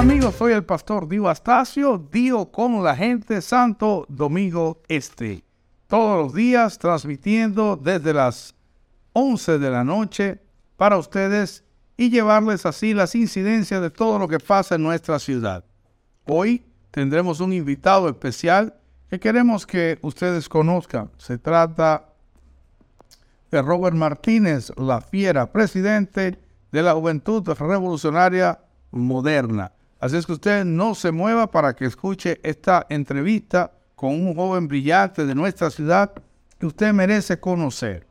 amigos? Soy el pastor Dio Astacio, Dio con la gente, Santo Domingo Este. Todos los días transmitiendo desde las 11 de la noche para ustedes y llevarles así las incidencias de todo lo que pasa en nuestra ciudad. Hoy tendremos un invitado especial que queremos que ustedes conozcan. Se trata de Robert Martínez, la fiera, presidente de la Juventud Revolucionaria Moderna. Así es que usted no se mueva para que escuche esta entrevista con un joven brillante de nuestra ciudad que usted merece conocer.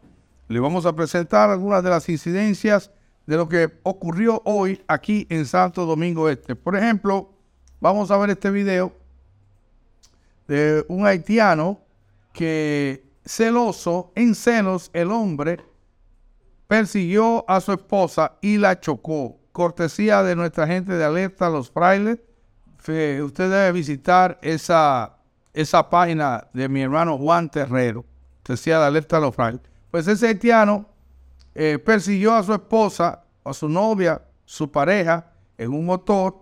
Le vamos a presentar algunas de las incidencias de lo que ocurrió hoy aquí en Santo Domingo Este. Por ejemplo, vamos a ver este video de un haitiano que celoso, en celos, el hombre persiguió a su esposa y la chocó. Cortesía de nuestra gente de Alerta Los Frailes. Usted debe visitar esa, esa página de mi hermano Juan Terrero. Cortesía de Alerta Los Frailes. Pues ese haitiano eh, persiguió a su esposa, a su novia, su pareja, en un motor.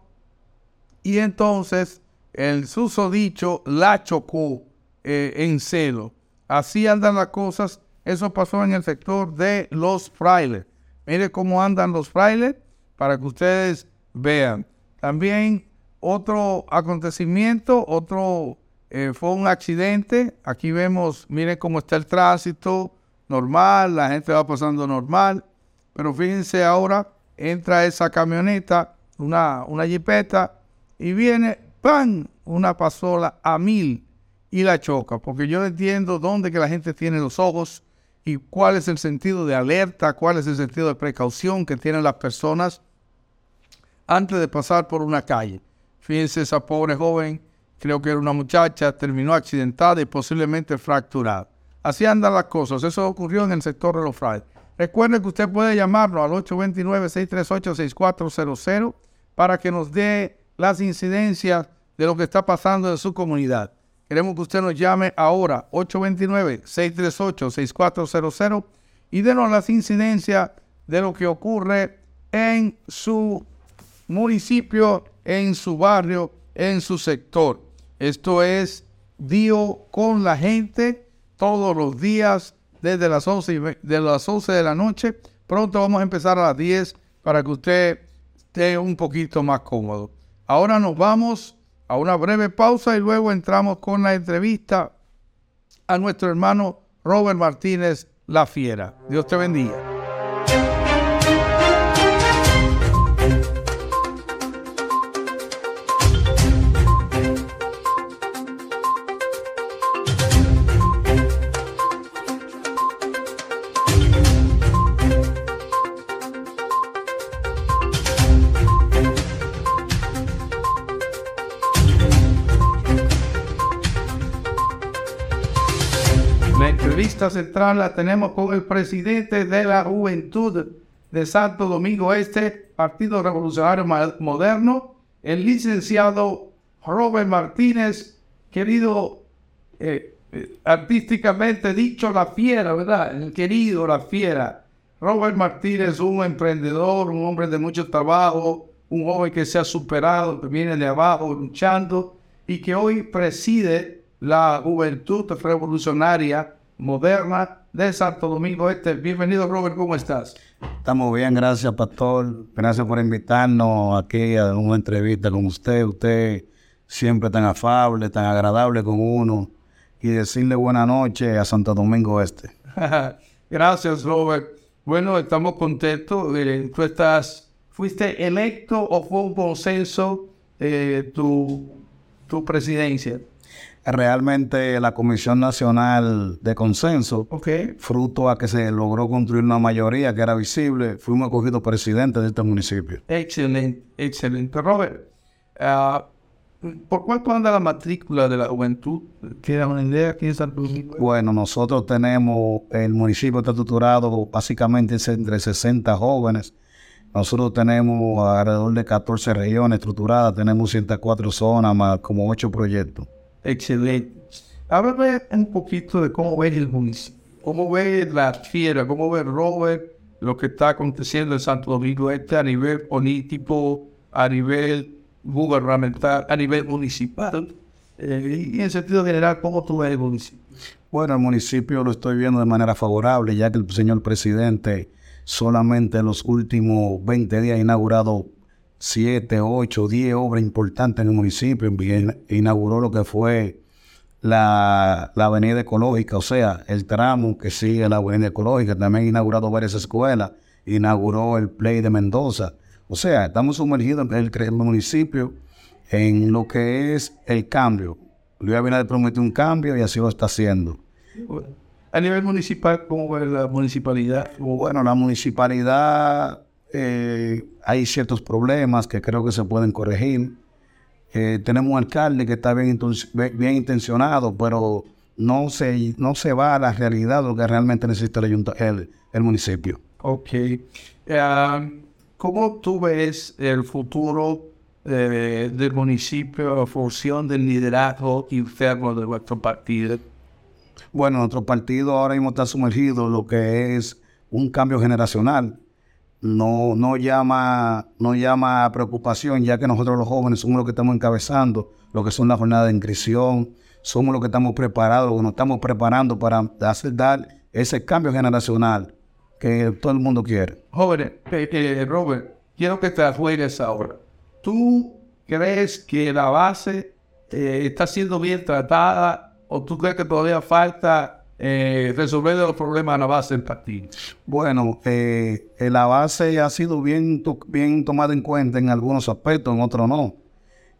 Y entonces el susodicho la chocó eh, en celo. Así andan las cosas. Eso pasó en el sector de los frailes. Mire cómo andan los frailes para que ustedes vean. También otro acontecimiento, otro eh, fue un accidente. Aquí vemos, miren cómo está el tránsito normal, la gente va pasando normal. Pero fíjense ahora, entra esa camioneta, una, una jipeta, y viene, ¡pam! Una pasola a mil y la choca, porque yo entiendo dónde que la gente tiene los ojos y cuál es el sentido de alerta, cuál es el sentido de precaución que tienen las personas antes de pasar por una calle. Fíjense, esa pobre joven, creo que era una muchacha, terminó accidentada y posiblemente fracturada. Así andan las cosas. Eso ocurrió en el sector de los frailes. Recuerde que usted puede llamarnos al 829-638-6400 para que nos dé las incidencias de lo que está pasando en su comunidad. Queremos que usted nos llame ahora, 829-638-6400, y denos las incidencias de lo que ocurre en su municipio, en su barrio, en su sector. Esto es Dio con la gente todos los días desde las 11 de, las 11 de la noche. Pronto vamos a empezar a las 10 para que usted esté un poquito más cómodo. Ahora nos vamos a una breve pausa y luego entramos con la entrevista a nuestro hermano Robert Martínez La Fiera. Dios te bendiga. Entrevista central la tenemos con el presidente de la Juventud de Santo Domingo Este, Partido Revolucionario Moderno, el licenciado Robert Martínez, querido eh, eh, artísticamente dicho la fiera, ¿verdad? El querido la fiera. Robert Martínez, un emprendedor, un hombre de mucho trabajo, un joven que se ha superado, que viene de abajo luchando y que hoy preside la juventud revolucionaria moderna de Santo Domingo Este. Bienvenido, Robert, ¿cómo estás? Estamos bien, gracias, Pastor. Gracias por invitarnos aquí a una entrevista con usted. Usted siempre tan afable, tan agradable con uno. Y decirle buena noche a Santo Domingo Este. gracias, Robert. Bueno, estamos contentos. Eh, tú estás, ¿fuiste electo o fue un consenso eh, tu, tu presidencia? Realmente la Comisión Nacional de Consenso, fruto a que se logró construir una mayoría que era visible, fuimos escogidos presidente de este municipio. Excelente, excelente. Robert, uh, ¿por cuánto anda la matrícula de la juventud? ¿Queda una idea aquí en Domingo? Bueno, nosotros tenemos, el municipio está estructurado básicamente entre 60 jóvenes. Nosotros tenemos alrededor de 14 regiones estructuradas, tenemos 104 zonas, más como 8 proyectos. Excelente. Háblame un poquito de cómo ves el municipio, cómo ves la fiera, cómo ves Robert, lo que está aconteciendo en Santo Domingo Este a nivel político, a nivel gubernamental a nivel municipal. Eh, y en sentido general, ¿cómo tú ves el municipio? Bueno, el municipio lo estoy viendo de manera favorable, ya que el señor presidente solamente en los últimos 20 días ha inaugurado 7, 8, 10 obras importantes en el municipio. Inauguró lo que fue la, avenida ecológica, o sea, el tramo que sigue la avenida ecológica. También ha inaugurado varias escuelas. Inauguró el Play de Mendoza. O sea, estamos sumergidos en el, municipio en lo que es el cambio. Luis Abinader prometió un cambio y así lo está haciendo. A nivel municipal, ¿cómo va la municipalidad? Bueno, la municipalidad eh, hay ciertos problemas que creo que se pueden corregir. Eh, tenemos un alcalde que está bien, bien intencionado, pero no se, no se va a la realidad de lo que realmente necesita el, el, municipio. Ok. Um, ¿Cómo tú ves el futuro eh, del municipio en función del liderazgo interno de vuestro partido? Bueno, nuestro partido ahora mismo está sumergido en lo que es un cambio generacional. No, no, llama, no llama preocupación, ya que nosotros los jóvenes somos los que estamos encabezando lo que son las jornadas de inscripción, somos los que estamos preparados, nos estamos preparando para hacer dar ese cambio generacional que todo el mundo quiere. Jóvenes, eh, eh, Robert, quiero que te juegues ahora. ¿Tú crees que la base eh, está siendo bien tratada o tú crees que todavía falta eh, resolver los problemas a la base del partido? Bueno, eh, la base ha sido bien, bien tomada en cuenta en algunos aspectos, en otros no.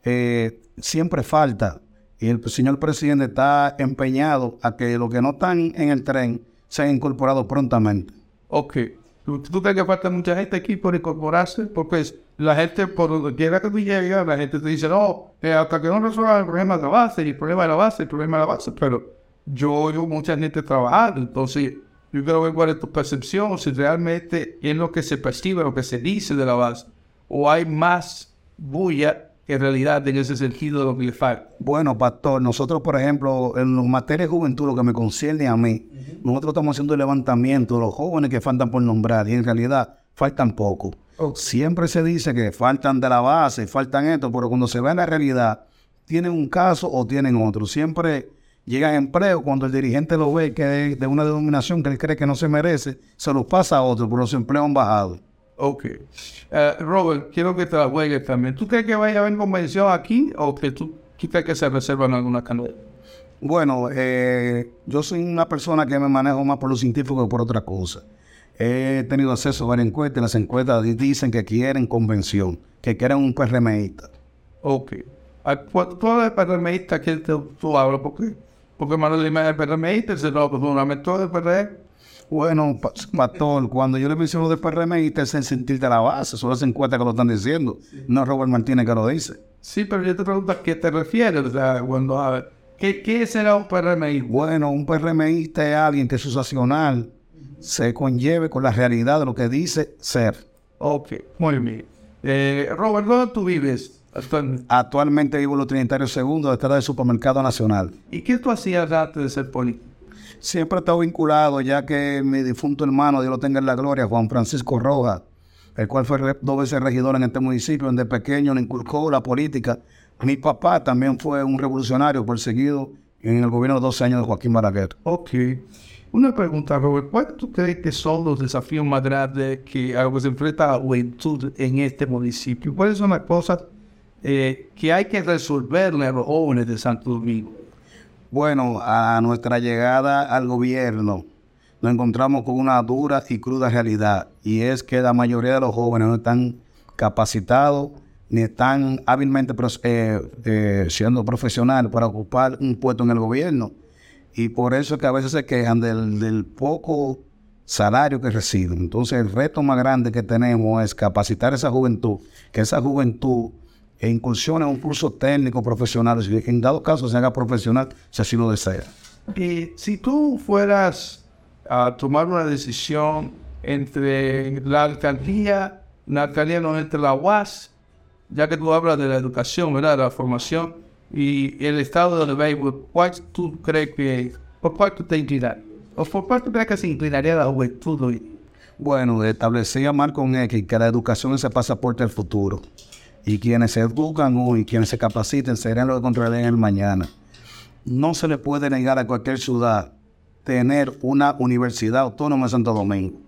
Eh, siempre falta y el señor presidente está empeñado a que los que no están en el tren sean incorporados prontamente. Ok. ¿Tú, crees que falta mucha gente aquí por incorporarse? Porque la gente, por donde quiera que tú llegues, la gente te dice, no, eh, hasta que no resuelva el problema de la base, y el problema de la base, el problema de la base. Pero yo oigo mucha gente trabajando, entonces yo quiero ver cuál es tu percepción, si realmente es lo que se percibe, lo que se dice de la base, o hay más bulla en realidad en ese sentido de lo que le falta. Bueno, pastor, nosotros, por ejemplo, en los materia de juventud, lo que me concierne a mí, nosotros estamos haciendo el levantamiento de los jóvenes que faltan por nombrar y en realidad faltan poco. Siempre se dice que faltan de la base, faltan esto, pero cuando se ve en la realidad, tienen un caso o tienen otro. Siempre llegan empleo cuando el dirigente lo ve que es de una denominación que él cree que no se merece, se los pasa a otro, pero los empleos han bajado. Ok. Eh, Robert, quiero que te la juegues también. ¿Tú crees que vaya a haber convención aquí o que tú crees que se reservan alguna candidata? Bueno, eh, yo soy una persona que me manejo más por lo científico que por otra cosa. He tenido acceso a varias encuestas y las encuestas dicen que quieren convención, que quieren un PRMista. Ok. ¿Tú hablas de PRMista que tú hablas? ¿Por qué? Porque Manuel Lima es PRMista, se lo todo de PRM. Bueno, Pastor, cuando yo le menciono de PRMista es el sentir de la base, son las encuestas que lo están diciendo, no Robert Martínez que lo dice. Sí, pero yo te pregunto a qué te refieres, o sea, cuando, a ver, ¿qué, ¿qué, será un PRMista? Bueno, un PRMista es alguien que su sacional se conlleve con la realidad de lo que dice ser. Ok, muy bien. Eh, Robert, ¿dónde tú vives actualmente? Actualmente vivo en los Trinitarios Segundos, detrás del Supermercado Nacional. ¿Y qué tú hacías antes de ser político? siempre he estado vinculado, ya que mi difunto hermano, Dios lo tenga en la gloria, Juan Francisco Rojas, el cual fue dos veces regidor en este municipio, donde pequeño le inculcó la política. Mi papá también fue un revolucionario perseguido en el gobierno de 12 años de Joaquín Balaguer. Ok. Una pregunta, Robert. ¿Cuáles tú crees que son los desafíos más grandes que se enfrenta la juventud en este municipio? ¿Cuáles son las cosas eh, que hay que resolverle a los jóvenes de Santo Domingo? Bueno, a nuestra llegada al gobierno nos encontramos con una dura y cruda realidad y es que la mayoría de los jóvenes no están capacitados ni están hábilmente eh, eh, siendo profesionales para ocupar un puesto en el gobierno. Y por eso es que a veces se quejan del, del poco salario que reciben. Entonces el reto más grande que tenemos es capacitar a esa juventud, que esa juventud e incursione en un curso técnico profesional, en dado caso se haga profesional, si así lo desea. Y si tú fueras a tomar una decisión entre la alcaldía, la alcaldía no entre la UAS, ya que tú hablas de la educación, ¿verdad? la formación y el estado de béisbol, ¿cuál tú crees que, por cuál tú te inclinas? ¿O por cuál tú crees que se inclinaría la juventud hoy? Bueno, establecía Marco X que la educación es el pasaporte al futuro Y quienes se educan hoy, quienes se capaciten, serán los que controlen el mañana. No se le puede negar a cualquier ciudad tener una universidad autónoma en Santo Domingo.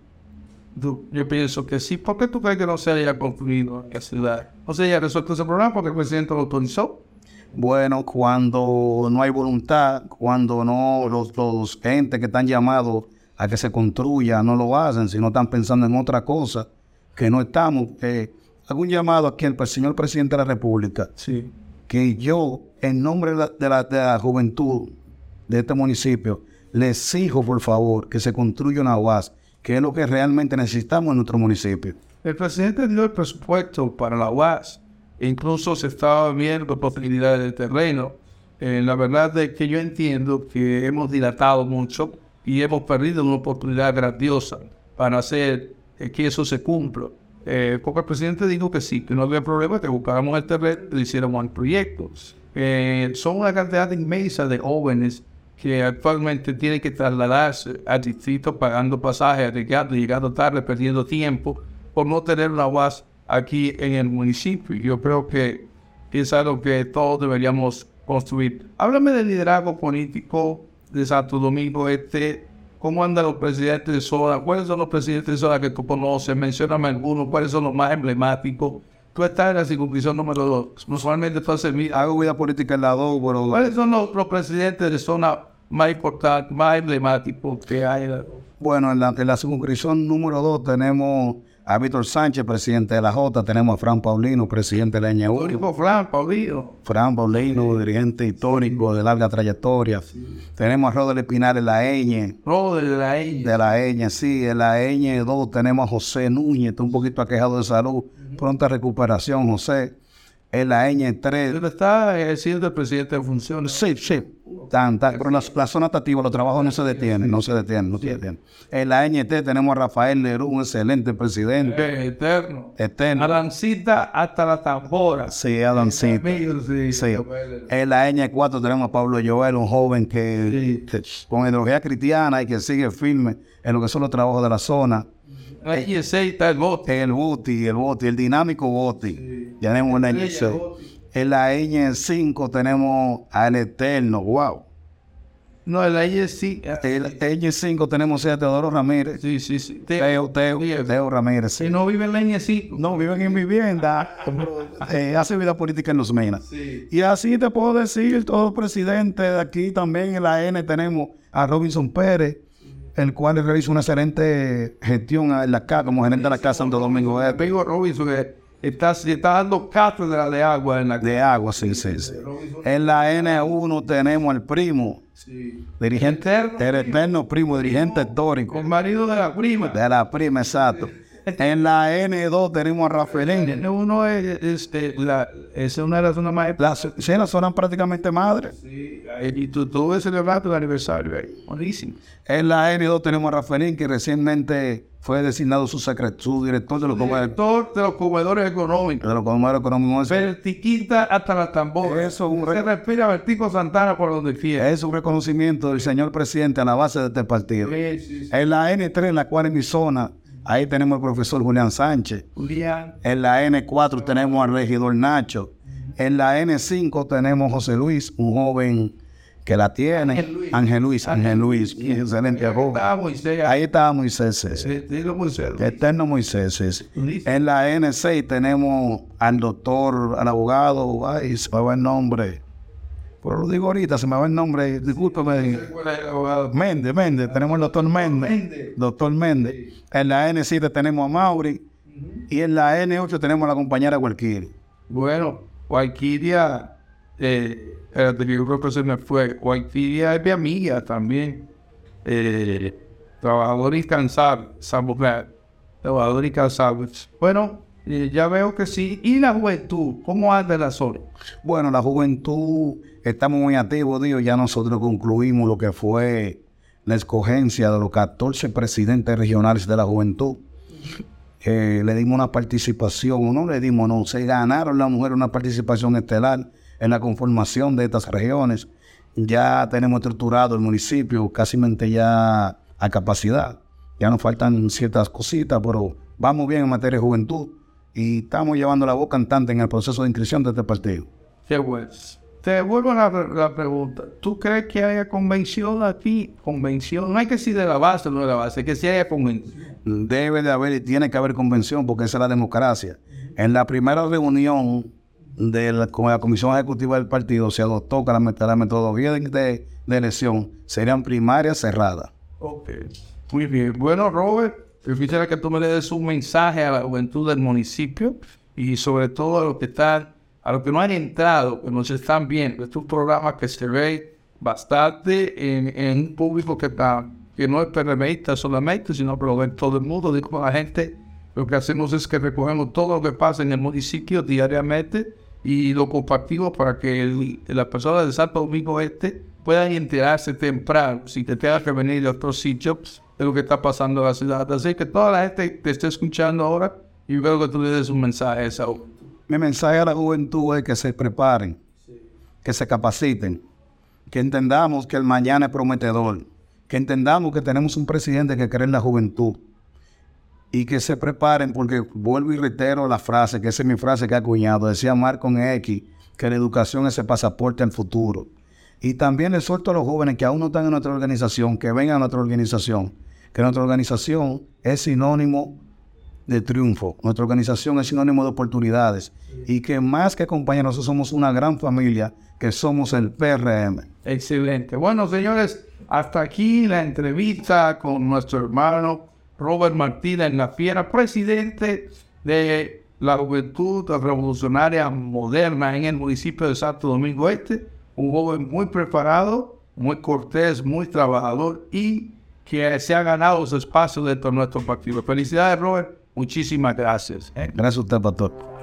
Yo pienso que sí. ¿Por qué tú crees que no se haya construido en la ciudad? O sea, ya resuelto ese problema porque el presidente lo autorizó. Bueno, cuando no hay voluntad, cuando no los, los entes que están llamados a que se construya no lo hacen, sino están pensando en otra cosa, que no estamos. Eh, hago un llamado aquí al señor presidente de la República, Sí. que yo, en nombre de la, de la- de la juventud de este municipio, le exijo, por favor, que se construya una UAS, que es lo que realmente necesitamos en nuestro municipio. El presidente dio el presupuesto para la UAS. E incluso se estaba viendo posibilidades de terreno. Eh, la verdad es que yo entiendo que hemos dilatado mucho y hemos perdido una oportunidad grandiosa para hacer eh, que eso se cumpla. Eh, porque el presidente dijo que sí, que no había problema, que buscáramos el terreno y hiciéramos el proyecto. Eh, son una cantidad inmensa de jóvenes que actualmente tienen que trasladarse al distrito pagando pasajes, arriesgando, llegando tarde, perdiendo tiempo por no tener una UAS aquí en el municipio. Yo creo que es algo que todos deberíamos construir. Háblame del liderazgo político de Santo Domingo Este. ¿Cómo andan los presidentes de zona? ¿Cuáles son los presidentes de zona que tú conoces? Mencióname algunos. ¿Cuáles son los más emblemáticos? Tú estás en la circunscripción número 2. Usualmente servido. Hago vida política en la 2, pero ¿Cuáles son los, presidentes de zona más importantes, más emblemáticos que hay? Bueno, en la, en la número 2 tenemos a Víctor Sánchez, presidente de la J, tenemos a Fran Paulino, presidente de la Único Fran, Paulino. Fran Paulino, dirigente histórico de larga trayectoria. Tenemos a Rodel Espinar en la Eñe, Roder de la Ñ. de la Eñe, sí, en la Eñe 2 tenemos a José Núñez, está un poquito aquejado de salud, pronta recuperación, José. En la Eñe 3, ¿Dónde está ejerciendo el presidente en funciones? Sí, sí. Tan, tan, pero la, la zona está activa, los trabajos no se detienen, no se detienen, no se detienen. En la NT tenemos a Rafael Lerú, un excelente presidente. Eh, eterno. Eterno. Arancita hasta la tambora. Sí, Adancito. Amigo, sí. Sí. En la N4 tenemos a Pablo Joel, un joven que, que con ideología cristiana y que sigue firme en lo que son los trabajos de la zona. Ahí ese está el bote. El Boti, el Boti, el dinámico Boti. Tenemos en la Estrella N6. Boti. En la N5 tenemos al Eterno, wow. No, el ahí sí. En la N5 tenemos a Teodoro Ramírez. Sí, sí, sí. Teo, Teo, Teo Ramírez. sí. Si no vive en la Ñ5. No, viven en vivienda, eh, hace vida política en los minas. Sí. Y así te puedo decir, todo presidente de aquí también en la N tenemos a Robinson Pérez, el cual realiza una excelente gestión en la casa, como gerente de la casa Santo Domingo El Este. amigo Robinson que está, está dando cátedra de agua en la De agua, sí, sí, sí. En la N1 tenemos al primo, Sí. dirigente, el eterno primo, dirigente histórico. El marido de la prima. De la prima, exacto. En la N2 tenemos a Rafaelín. Uno es, este, la, es una de las zonas más La, sí, la zona prácticamente madre. Sí, y tú estuve celebrando el aniversario ahí. Buenísimo. En la N2 tenemos a Rafaelín, que recientemente fue designado su, su director de los comercios Director de los comedores económicos. de los comercios económicos. Vertiquita hasta la tambora. Eso es un Se re- respira Vertico Santana por donde quiera. Es un reconocimiento del señor presidente a la base de este partido. Sí, sí, sí. En la N3, en la cual es mi zona, ahí tenemos al profesor Julián Sánchez. Julián. En la N4 tenemos al regidor Nacho. En la N5 tenemos a José Luis, un joven que la tiene. Ángel Luis. Ángel Luis, Ángel Luis, un excelente joven. Está Moisés. Ahí está Moisés. Eterno Moisés. Luis. En la N6 tenemos al doctor, al abogado, ay, se va el nombre. Pero lo digo ahorita, se me va el nombre, discúlpeme. ¿Cuál es el abogado? Méndez, Méndez, tenemos al doctor Méndez. Doctor Méndez. En la N7 tenemos a Mauri. Y en la N8 tenemos a la compañera Gualquiri. Bueno, Guayquiria, eh, espérate que yo creo que se me fue. Es mi amiga también. Eh, trabajador incansable, esa mujer. Trabajador incansable. Bueno, ya veo que sí. ¿Y la juventud? ¿Cómo anda la zona? Bueno, la juventud, estamos muy activos, Dios. Ya nosotros concluimos lo que fue la escogencia de los 14 presidentes regionales de la juventud. Eh, le dimos una participación, o no le dimos, no, se ganaron las mujeres una participación estelar en la conformación de estas regiones. Ya tenemos estructurado el municipio casi ya a capacidad. Ya nos faltan ciertas cositas, pero vamos bien en materia de juventud. Y estamos llevando la voz cantante en el proceso de inscripción de este partido. Qué bueno. Te vuelvo a la, la, pregunta. ¿Tú crees que haya convención aquí? Convención. No hay que decir de la base o no de la base, que si haya convención. Debe de haber y tiene que haber convención porque esa es la democracia. En la primera reunión de la, con la comisión ejecutiva del partido se adoptó que la, la metodología de, de, de, elección serían primarias cerradas. Ok. Muy bien. Bueno, Robert, yo quisiera que tú me le des un mensaje a la juventud del municipio y sobre todo a los que están a los que no han entrado, que nos están viendo, es un programa que se ve bastante en, un público que está, que no es PRMista solamente, sino que lo ve todo el mundo. Digo, la gente, lo que hacemos es que recogemos todo lo que pasa en el municipio diariamente y lo compartimos para que las personas de Santo Domingo Este puedan enterarse temprano, sin que tengan que venir de otros sitios, de lo que está pasando en la ciudad. Así que toda la gente te esté escuchando ahora y veo que tú le des un mensaje a esa mi mensaje a la juventud es que se preparen, que se capaciten, que entendamos que el mañana es prometedor, que entendamos que tenemos un presidente que cree en la juventud y que se preparen porque vuelvo y reitero la frase, que esa es mi frase que ha acuñado, decía Marco X, que la educación es el pasaporte al futuro. Y también le suelto a los jóvenes que aún no están en nuestra organización, que vengan a nuestra organización, que nuestra organización es sinónimo de triunfo. Nuestra organización es sinónimo de oportunidades y que más que compañeros, somos una gran familia que somos el PRM. Excelente. Bueno, señores, hasta aquí la entrevista con nuestro hermano Robert Martínez La Fiera, presidente de la Juventud Revolucionaria Moderna en el municipio de Santo Domingo Este, un joven muy preparado, muy cortés, muy trabajador y que se ha ganado su espacio dentro de nuestro partido. Felicidades, Robert. Muchísimas gracias. ¿eh? Gracias a usted, pastor.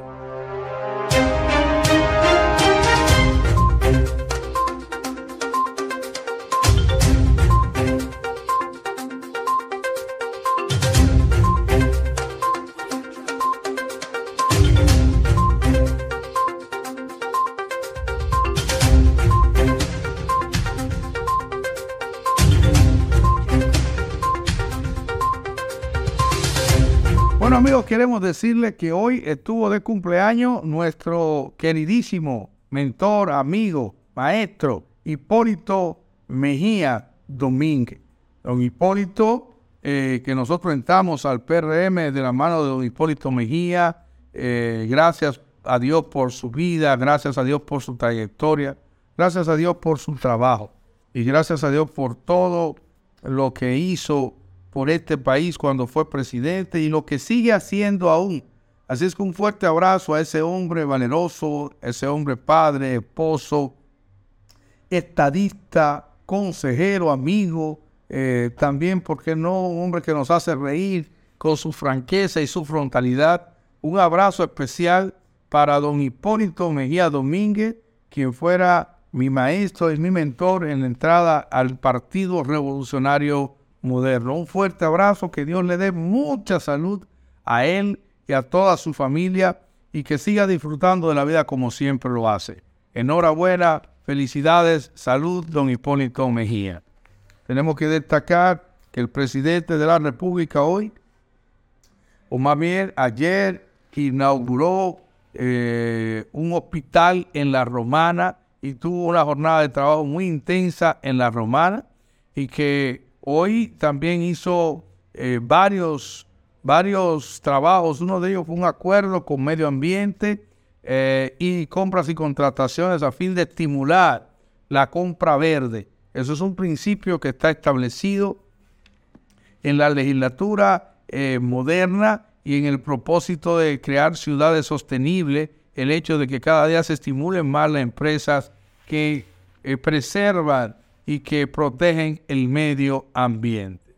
Queremos decirle que hoy estuvo de cumpleaños nuestro queridísimo mentor, amigo, maestro, Hipólito Mejía Domínguez. Don Hipólito, eh, que nosotros entramos al PRM de la mano de don Hipólito Mejía, eh, gracias a Dios por su vida, gracias a Dios por su trayectoria, gracias a Dios por su trabajo y gracias a Dios por todo lo que hizo por este país cuando fue presidente y lo que sigue haciendo aún. Así es que un fuerte abrazo a ese hombre valeroso, ese hombre padre, esposo, estadista, consejero, amigo, eh, también, porque no? Un hombre que nos hace reír con su franqueza y su frontalidad. Un abrazo especial para don Hipólito Mejía Domínguez, quien fuera mi maestro y mi mentor en la entrada al Partido Revolucionario moderno. Un fuerte abrazo, que Dios le dé mucha salud a él y a toda su familia y que siga disfrutando de la vida como siempre lo hace. Enhorabuena, felicidades, salud, don Hipólito Mejía. Tenemos que destacar que el presidente de la República hoy, o más ayer, inauguró eh, un hospital en la Romana y tuvo una jornada de trabajo muy intensa en la Romana y que Hoy también hizo eh, varios, varios trabajos. Uno de ellos fue un acuerdo con medio ambiente eh, y compras y contrataciones a fin de estimular la compra verde. Eso es un principio que está establecido en la legislatura eh, moderna y en el propósito de crear ciudades sostenibles, el hecho de que cada día se estimulen más las empresas que preservan y que protegen el medio ambiente.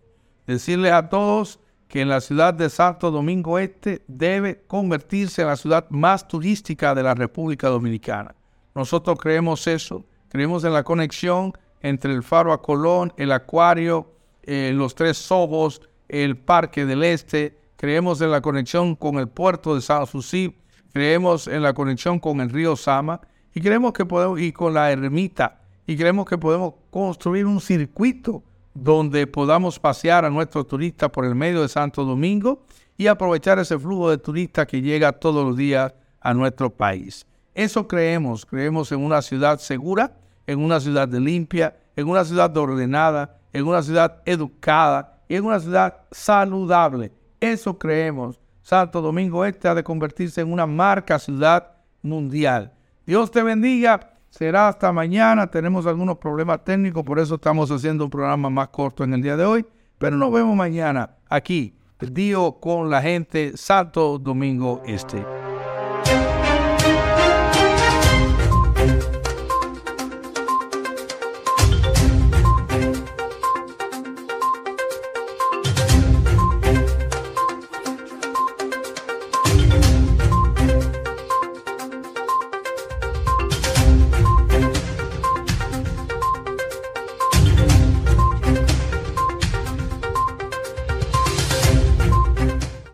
Decirles a todos que la ciudad de Santo Domingo Este debe convertirse en la ciudad más turística de la República Dominicana. Nosotros creemos eso, creemos en la conexión entre el Faro a Colón, el Acuario, eh, los Tres Ojos, el Parque del Este, creemos en la conexión con el puerto de San Susi, creemos en la conexión con el río Sama y creemos que podemos ir con la ermita y creemos que podemos construir un circuito donde podamos pasear a nuestros turistas por el medio de Santo Domingo y aprovechar ese flujo de turistas que llega todos los días a nuestro país. Eso creemos, creemos en una ciudad segura, en una ciudad limpia, en una ciudad ordenada, en una ciudad educada y en una ciudad saludable. Eso creemos. Santo Domingo Este ha de convertirse en una marca ciudad mundial. Dios te bendiga. Será hasta mañana. Tenemos algunos problemas técnicos, por eso estamos haciendo un programa más corto en el día de hoy. Pero nos vemos mañana aquí, día con la gente Santo Domingo Este.